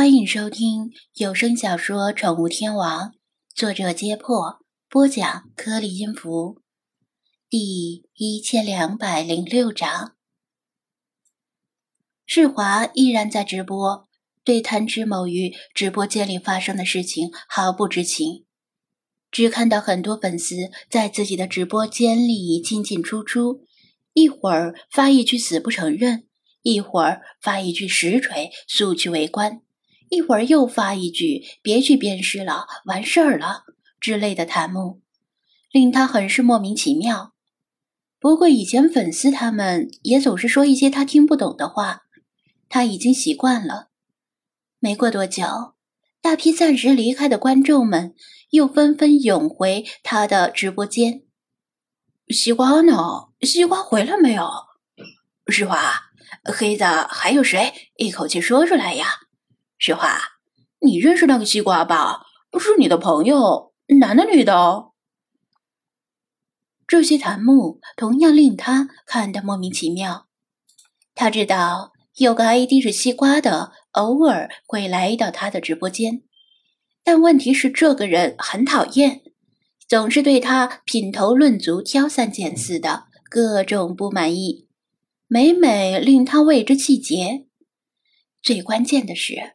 欢迎收听有声小说《宠物天王》，作者：揭破，播讲：颗粒音符，第一千两百零六章。世华依然在直播，对贪吃某鱼直播间里发生的事情毫不知情，只看到很多粉丝在自己的直播间里进进出出，一会儿发一句死不承认，一会儿发一句实锤，速去围观。一会儿又发一句“别去鞭尸了，完事儿了”之类的弹幕，令他很是莫名其妙。不过以前粉丝他们也总是说一些他听不懂的话，他已经习惯了。没过多久，大批暂时离开的观众们又纷纷涌回他的直播间。西瓜呢？西瓜回来没有？实话，黑子还有谁？一口气说出来呀！实话，你认识那个西瓜吧？是你的朋友，男的女的？这些弹幕同样令他看得莫名其妙。他知道有个 ID 是西瓜的，偶尔会来到他的直播间，但问题是这个人很讨厌，总是对他品头论足、挑三拣四的各种不满意，每每令他为之气结。最关键的是。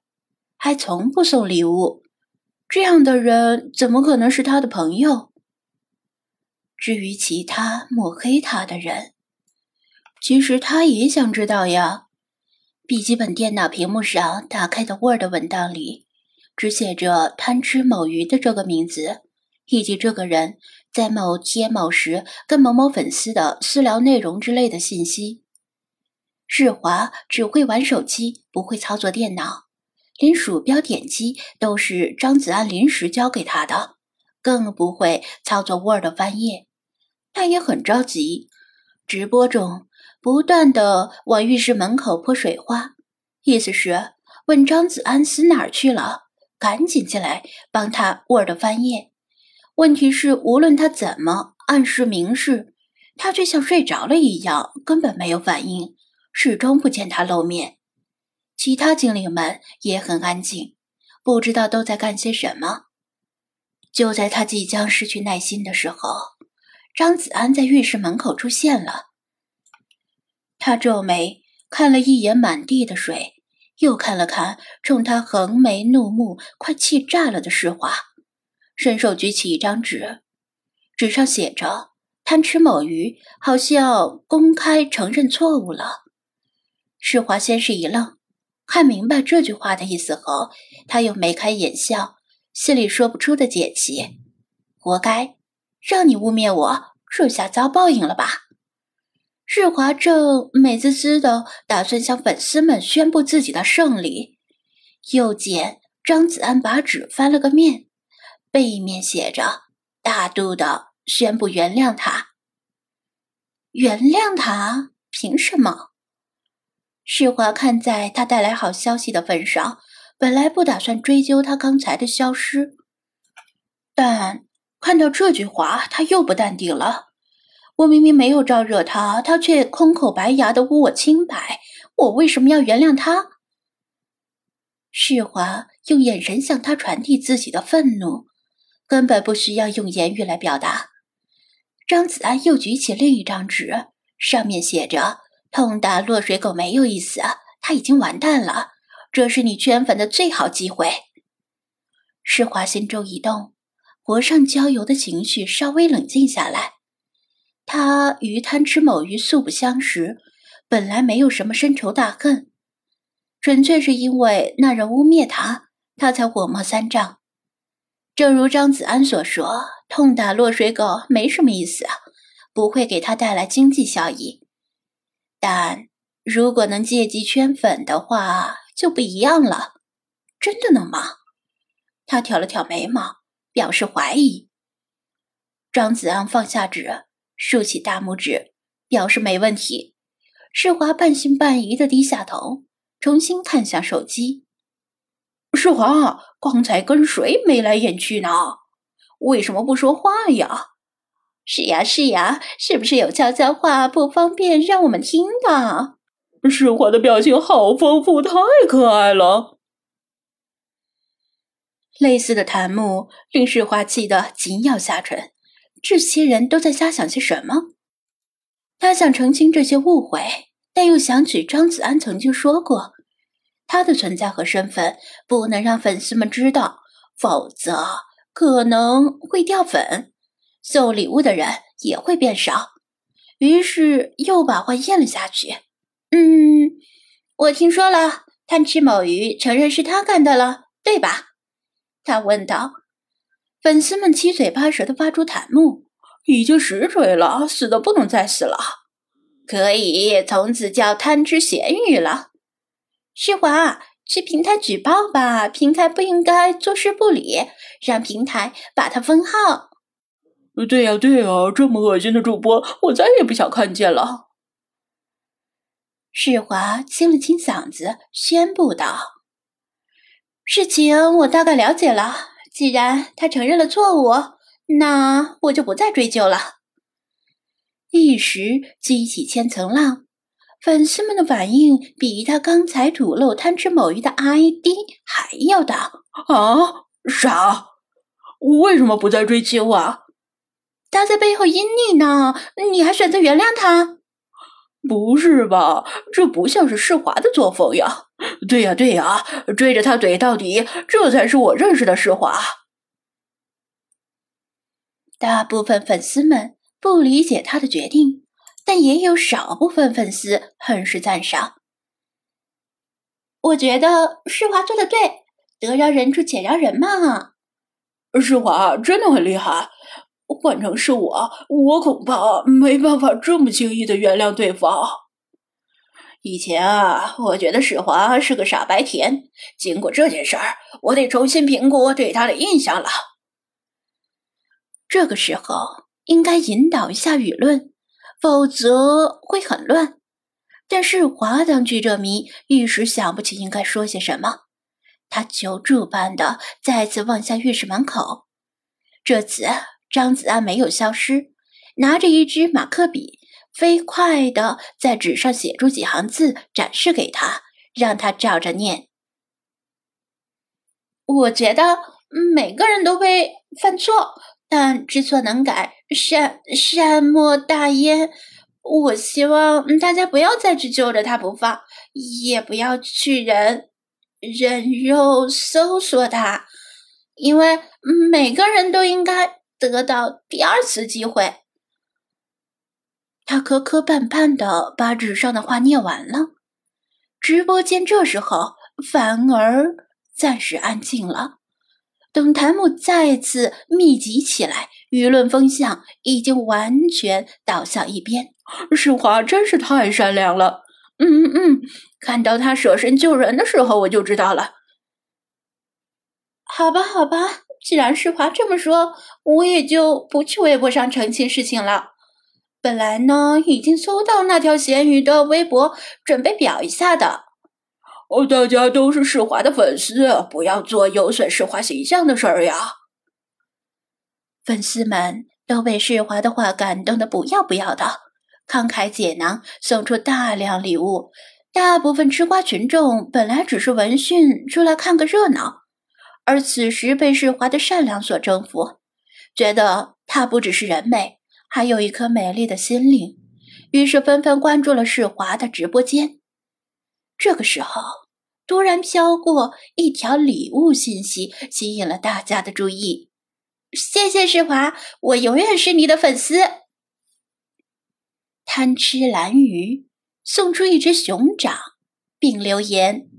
还从不送礼物，这样的人怎么可能是他的朋友？至于其他抹黑他的人，其实他也想知道呀。笔记本电脑屏幕上打开的 Word 文档里，只写着“贪吃某鱼”的这个名字，以及这个人在某天某时跟某某粉丝的私聊内容之类的信息。世华只会玩手机，不会操作电脑。连鼠标点击都是张子安临时教给他的，更不会操作 Word 翻页。他也很着急，直播中不断的往浴室门口泼水花，意思是问张子安死哪儿去了，赶紧进来帮他 Word 翻页。问题是，无论他怎么暗示明示，他却像睡着了一样，根本没有反应，始终不见他露面。其他精灵们也很安静，不知道都在干些什么。就在他即将失去耐心的时候，张子安在浴室门口出现了。他皱眉看了一眼满地的水，又看了看冲他横眉怒目、快气炸了的世华，伸手举起一张纸，纸上写着“贪吃某鱼”，好像公开承认错误了。世华先是一愣。看明白这句话的意思后，他又眉开眼笑，心里说不出的解气。活该，让你污蔑我，这下遭报应了吧？日华正美滋滋的打算向粉丝们宣布自己的胜利，又见张子安把纸翻了个面，背面写着“大度的宣布原谅他”。原谅他？凭什么？世华看在他带来好消息的份上，本来不打算追究他刚才的消失，但看到这句话，他又不淡定了。我明明没有招惹他，他却空口白牙的污我清白，我为什么要原谅他？世华用眼神向他传递自己的愤怒，根本不需要用言语来表达。张子安又举起另一张纸，上面写着。痛打落水狗没有意思，他已经完蛋了。这是你圈粉的最好机会。世华心中一动，火上浇油的情绪稍微冷静下来。他与贪吃某鱼素不相识，本来没有什么深仇大恨，纯粹是因为那人污蔑他，他才火冒三丈。正如张子安所说，痛打落水狗没什么意思，不会给他带来经济效益。但如果能借机圈粉的话，就不一样了。真的能吗？他挑了挑眉毛，表示怀疑。张子安放下纸，竖起大拇指，表示没问题。世华半信半疑的低下头，重新看向手机。世华，刚才跟谁眉来眼去呢？为什么不说话呀？是呀是呀，是不是有悄悄话不方便让我们听的？世华的表情好丰富，太可爱了。类似的弹幕令世华气得紧咬下唇。这些人都在瞎想些什么？他想澄清这些误会，但又想起张子安曾经说过，他的存在和身份不能让粉丝们知道，否则可能会掉粉，送礼物的人也会变少。于是又把话咽了下去。嗯，我听说了，贪吃某鱼承认是他干的了，对吧？他问道。粉丝们七嘴八舌的发出弹幕：“已经实锤了，死的不能再死了，可以从此叫贪吃咸鱼了。”世华，去平台举报吧，平台不应该坐视不理，让平台把他封号。对呀，对呀，这么恶心的主播，我再也不想看见了。世华清了清嗓子，宣布道：“事情我大概了解了。”既然他承认了错误，那我就不再追究了。一时激起千层浪，粉丝们的反应比他刚才吐露贪吃某鱼的 ID 还要大。啊，啥？为什么不再追究啊？他在背后阴你呢，你还选择原谅他？不是吧？这不像是世华的作风呀！对呀，对呀，追着他怼到底，这才是我认识的世华。大部分粉丝们不理解他的决定，但也有少部分粉丝很是赞赏。我觉得世华做的对，得饶人处且饶人嘛。世华真的很厉害。换成是我，我恐怕没办法这么轻易的原谅对方。以前啊，我觉得世华是个傻白甜。经过这件事儿，我得重新评估我对他的印象了。这个时候应该引导一下舆论，否则会很乱。但是华当局者迷，一时想不起应该说些什么。他求助般的再次望向浴室门口，这次。张子安没有消失，拿着一支马克笔，飞快地在纸上写出几行字，展示给他，让他照着念。我觉得每个人都会犯错，但知错能改，善善莫大焉。我希望大家不要再去揪着他不放，也不要去人人肉搜索他，因为每个人都应该。得到第二次机会，他磕磕绊绊的把纸上的话念完了。直播间这时候反而暂时安静了。等弹幕再次密集起来，舆论风向已经完全倒向一边。世华真是太善良了。嗯嗯嗯，看到他舍身救人的时候，我就知道了。好吧，好吧。既然世华这么说，我也就不去微博上澄清事情了。本来呢，已经搜到那条咸鱼的微博，准备表一下的。哦，大家都是世华的粉丝，不要做有损世华形象的事儿呀。粉丝们都被世华的话感动的不要不要的，慷慨解囊，送出大量礼物。大部分吃瓜群众本来只是闻讯出来看个热闹。而此时被世华的善良所征服，觉得她不只是人美，还有一颗美丽的心灵，于是纷纷关注了世华的直播间。这个时候，突然飘过一条礼物信息，吸引了大家的注意。谢谢世华，我永远是你的粉丝。贪吃蓝鱼送出一只熊掌，并留言。